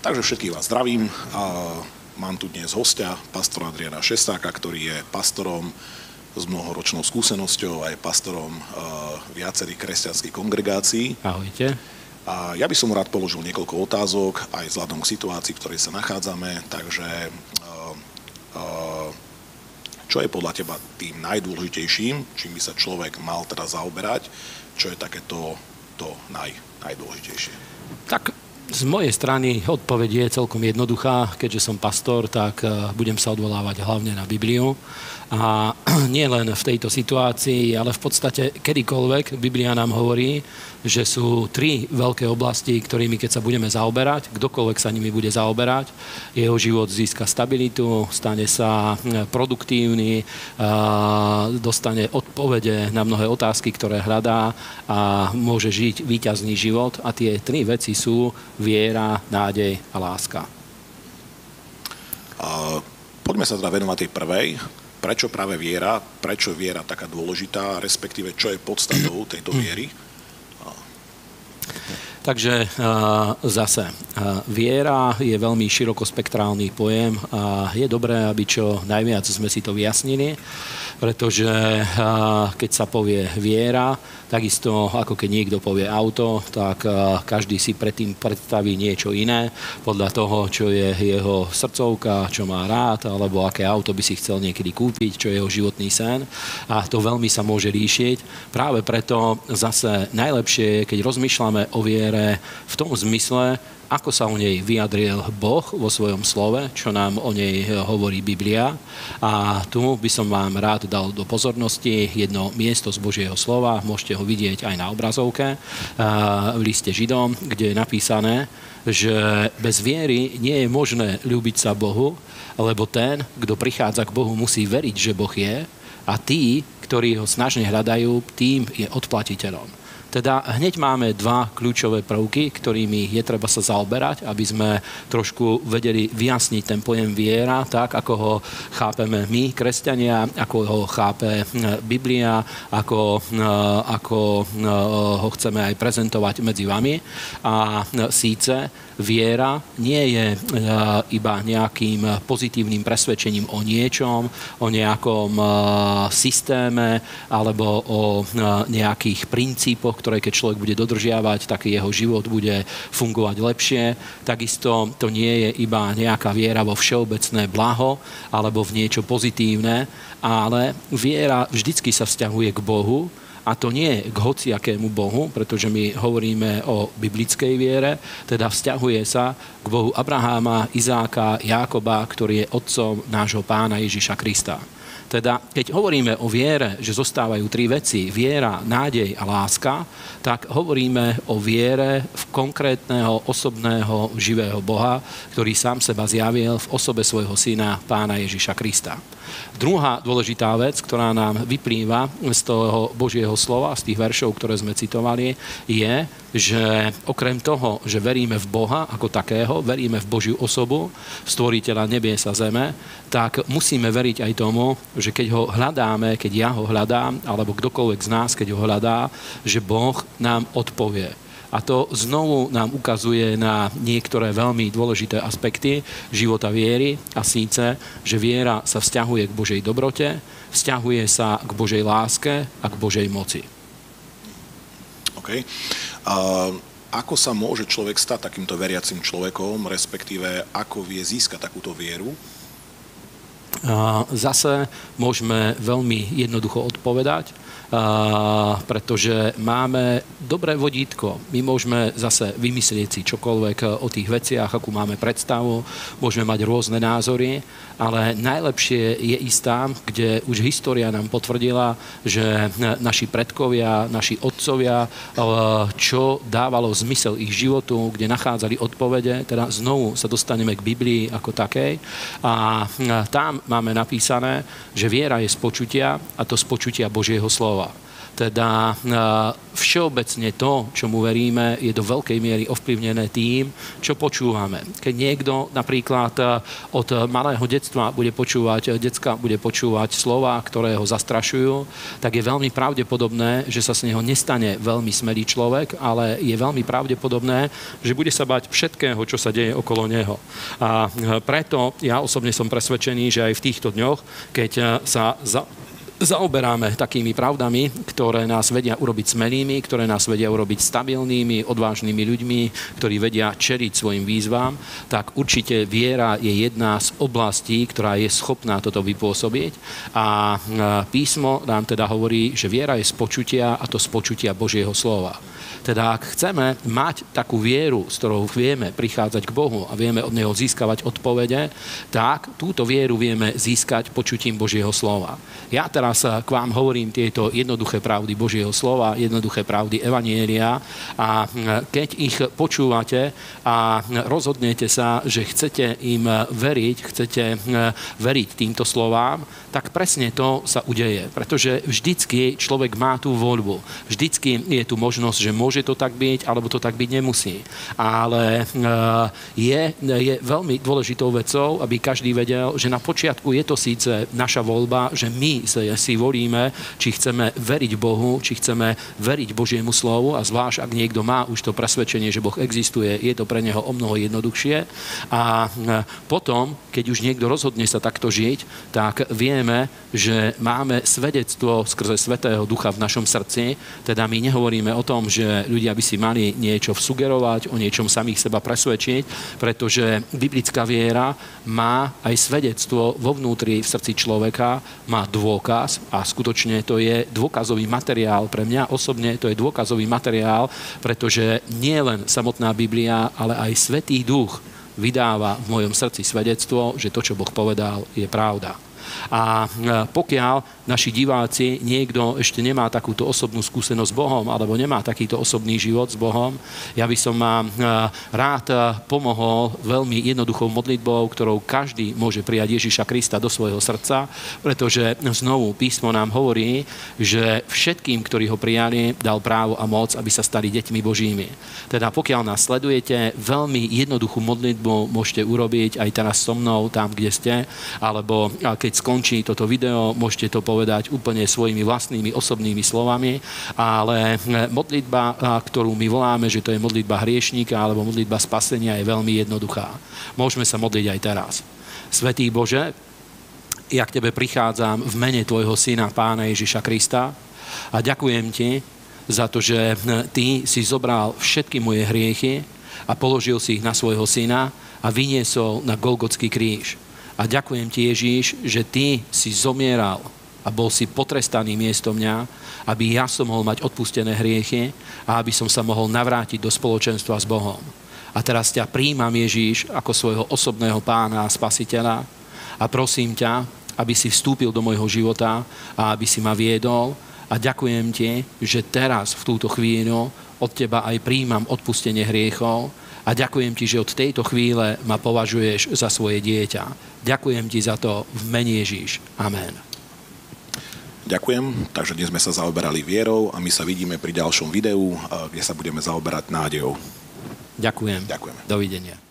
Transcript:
Takže všetkých vás zdravím. Mám tu dnes hostia, pastora Adriana Šestáka, ktorý je pastorom s mnohoročnou skúsenosťou a je pastorom viacerých kresťanských kongregácií. Ahojte. A ja by som rád položil niekoľko otázok, aj vzhľadom k situácii, v ktorej sa nachádzame. Takže čo je podľa teba tým najdôležitejším, čím by sa človek mal teda zaoberať, čo je takéto to naj, najdôležitejšie? Tak z mojej strany odpoveď je celkom jednoduchá. Keďže som pastor, tak budem sa odvolávať hlavne na Bibliu. A nie len v tejto situácii, ale v podstate kedykoľvek Biblia nám hovorí, že sú tri veľké oblasti, ktorými keď sa budeme zaoberať, kdokoľvek sa nimi bude zaoberať, jeho život získa stabilitu, stane sa produktívny, dostane odpovede na mnohé otázky, ktoré hľadá a môže žiť výťazný život. A tie tri veci sú viera, nádej a láska. Poďme sa teda venovať tej prvej, prečo práve viera, prečo viera taká dôležitá, respektíve čo je podstatou tejto viery? Takže zase, viera je veľmi širokospektrálny pojem a je dobré, aby čo najviac sme si to vyjasnili, pretože keď sa povie viera, Takisto ako keď niekto povie auto, tak každý si predtým predstaví niečo iné podľa toho, čo je jeho srdcovka, čo má rád, alebo aké auto by si chcel niekedy kúpiť, čo je jeho životný sen. A to veľmi sa môže líšiť. Práve preto zase najlepšie je, keď rozmýšľame o viere v tom zmysle, ako sa o nej vyjadril Boh vo svojom slove, čo nám o nej hovorí Biblia. A tu by som vám rád dal do pozornosti jedno miesto z Božieho slova, môžete ho vidieť aj na obrazovke v liste Židom, kde je napísané, že bez viery nie je možné ľúbiť sa Bohu, lebo ten, kto prichádza k Bohu, musí veriť, že Boh je a tí, ktorí ho snažne hľadajú, tým je odplatiteľom. Teda hneď máme dva kľúčové prvky, ktorými je treba sa zaoberať, aby sme trošku vedeli vyjasniť ten pojem viera, tak ako ho chápeme my, kresťania, ako ho chápe hm, Biblia, ako, hm, ako hm, ho chceme aj prezentovať medzi vami. A síce viera nie je e, iba nejakým pozitívnym presvedčením o niečom, o nejakom e, systéme alebo o e, nejakých princípoch, ktoré keď človek bude dodržiavať, tak jeho život bude fungovať lepšie. Takisto to nie je iba nejaká viera vo všeobecné blaho alebo v niečo pozitívne, ale viera vždycky sa vzťahuje k Bohu, a to nie k hociakému Bohu, pretože my hovoríme o biblickej viere, teda vzťahuje sa k Bohu Abraháma, Izáka, Jákoba, ktorý je otcom nášho pána Ježiša Krista. Teda, keď hovoríme o viere, že zostávajú tri veci, viera, nádej a láska, tak hovoríme o viere v konkrétneho, osobného, živého Boha, ktorý sám seba zjavil v osobe svojho syna, pána Ježiša Krista. Druhá dôležitá vec, ktorá nám vyplýva z toho Božieho slova, z tých veršov, ktoré sme citovali, je, že okrem toho, že veríme v Boha ako takého, veríme v Božiu osobu, stvoriteľa nebies a zeme, tak musíme veriť aj tomu, že keď ho hľadáme, keď ja ho hľadám, alebo kdokoľvek z nás, keď ho hľadá, že Boh nám odpovie a to znovu nám ukazuje na niektoré veľmi dôležité aspekty života viery a síce, že viera sa vzťahuje k Božej dobrote, vzťahuje sa k Božej láske a k Božej moci. OK. Uh, ako sa môže človek stať takýmto veriacim človekom, respektíve ako vie získať takúto vieru? Zase môžeme veľmi jednoducho odpovedať pretože máme dobré vodítko. My môžeme zase vymyslieť si čokoľvek o tých veciach, akú máme predstavu, môžeme mať rôzne názory, ale najlepšie je ísť tam, kde už história nám potvrdila, že naši predkovia, naši otcovia, čo dávalo zmysel ich životu, kde nachádzali odpovede, teda znovu sa dostaneme k Biblii ako takej a tam máme napísané, že viera je z a to z počutia Božieho slova. Teda všeobecne to, čomu veríme, je do veľkej miery ovplyvnené tým, čo počúvame. Keď niekto napríklad od malého detstva bude počúvať, decka bude počúvať slova, ktoré ho zastrašujú, tak je veľmi pravdepodobné, že sa z neho nestane veľmi smelý človek, ale je veľmi pravdepodobné, že bude sa bať všetkého, čo sa deje okolo neho. A preto ja osobne som presvedčený, že aj v týchto dňoch, keď sa za, zaoberáme takými pravdami, ktoré nás vedia urobiť smelými, ktoré nás vedia urobiť stabilnými, odvážnymi ľuďmi, ktorí vedia čeriť svojim výzvam, tak určite viera je jedna z oblastí, ktorá je schopná toto vypôsobiť. A písmo nám teda hovorí, že viera je z a to z Božieho slova. Teda ak chceme mať takú vieru, s ktorou vieme prichádzať k Bohu a vieme od Neho získavať odpovede, tak túto vieru vieme získať počutím Božieho slova. Ja teraz k vám hovorím tieto jednoduché pravdy Božieho slova, jednoduché pravdy Evanielia a keď ich počúvate a rozhodnete sa, že chcete im veriť, chcete veriť týmto slovám, tak presne to sa udeje. Pretože vždycky človek má tú voľbu. Vždycky je tu možnosť, že môže to tak byť, alebo to tak byť nemusí. Ale eh, je, je veľmi dôležitou vecou, aby každý vedel, že na počiatku je to síce naša voľba, že my si volíme, či chceme veriť Bohu, či chceme veriť Božiemu slovu a zvlášť, ak niekto má už to presvedčenie, že Boh existuje, je to pre neho o mnoho jednoduchšie. A eh, potom, keď už niekto rozhodne sa takto žiť, tak vie vieme, že máme svedectvo skrze Svetého Ducha v našom srdci, teda my nehovoríme o tom, že ľudia by si mali niečo sugerovať, o niečom samých seba presvedčiť, pretože biblická viera má aj svedectvo vo vnútri v srdci človeka, má dôkaz a skutočne to je dôkazový materiál pre mňa osobne, to je dôkazový materiál, pretože nie len samotná Biblia, ale aj Svetý Duch vydáva v mojom srdci svedectvo, že to, čo Boh povedal, je pravda. A e, pokiaľ naši diváci, niekto ešte nemá takúto osobnú skúsenosť s Bohom alebo nemá takýto osobný život s Bohom, ja by som vám e, rád e, pomohol veľmi jednoduchou modlitbou, ktorou každý môže prijať Ježiša Krista do svojho srdca, pretože znovu písmo nám hovorí, že všetkým, ktorí ho prijali, dal právo a moc, aby sa stali deťmi Božími. Teda pokiaľ nás sledujete, veľmi jednoduchú modlitbu môžete urobiť aj teraz so mnou, tam, kde ste, alebo keď skončí toto video, môžete to povedať úplne svojimi vlastnými osobnými slovami, ale modlitba, ktorú my voláme, že to je modlitba hriešníka alebo modlitba spasenia, je veľmi jednoduchá. Môžeme sa modliť aj teraz. Svetý Bože, ja k Tebe prichádzam v mene Tvojho Syna, Pána Ježiša Krista a ďakujem Ti za to, že Ty si zobral všetky moje hriechy a položil si ich na svojho Syna a vyniesol na Golgotský kríž. A ďakujem ti, Ježíš, že ty si zomieral a bol si potrestaný miesto mňa, aby ja som mohol mať odpustené hriechy a aby som sa mohol navrátiť do spoločenstva s Bohom. A teraz ťa príjmam, Ježíš, ako svojho osobného pána a spasiteľa a prosím ťa, aby si vstúpil do môjho života a aby si ma viedol a ďakujem ti, že teraz v túto chvíľu od teba aj príjmam odpustenie hriechov a ďakujem ti, že od tejto chvíle ma považuješ za svoje dieťa. Ďakujem ti za to v mene Ježíš. Amen. Ďakujem, takže dnes sme sa zaoberali vierou a my sa vidíme pri ďalšom videu, kde sa budeme zaoberať nádejou. Ďakujem. Ďakujem. Dovidenia.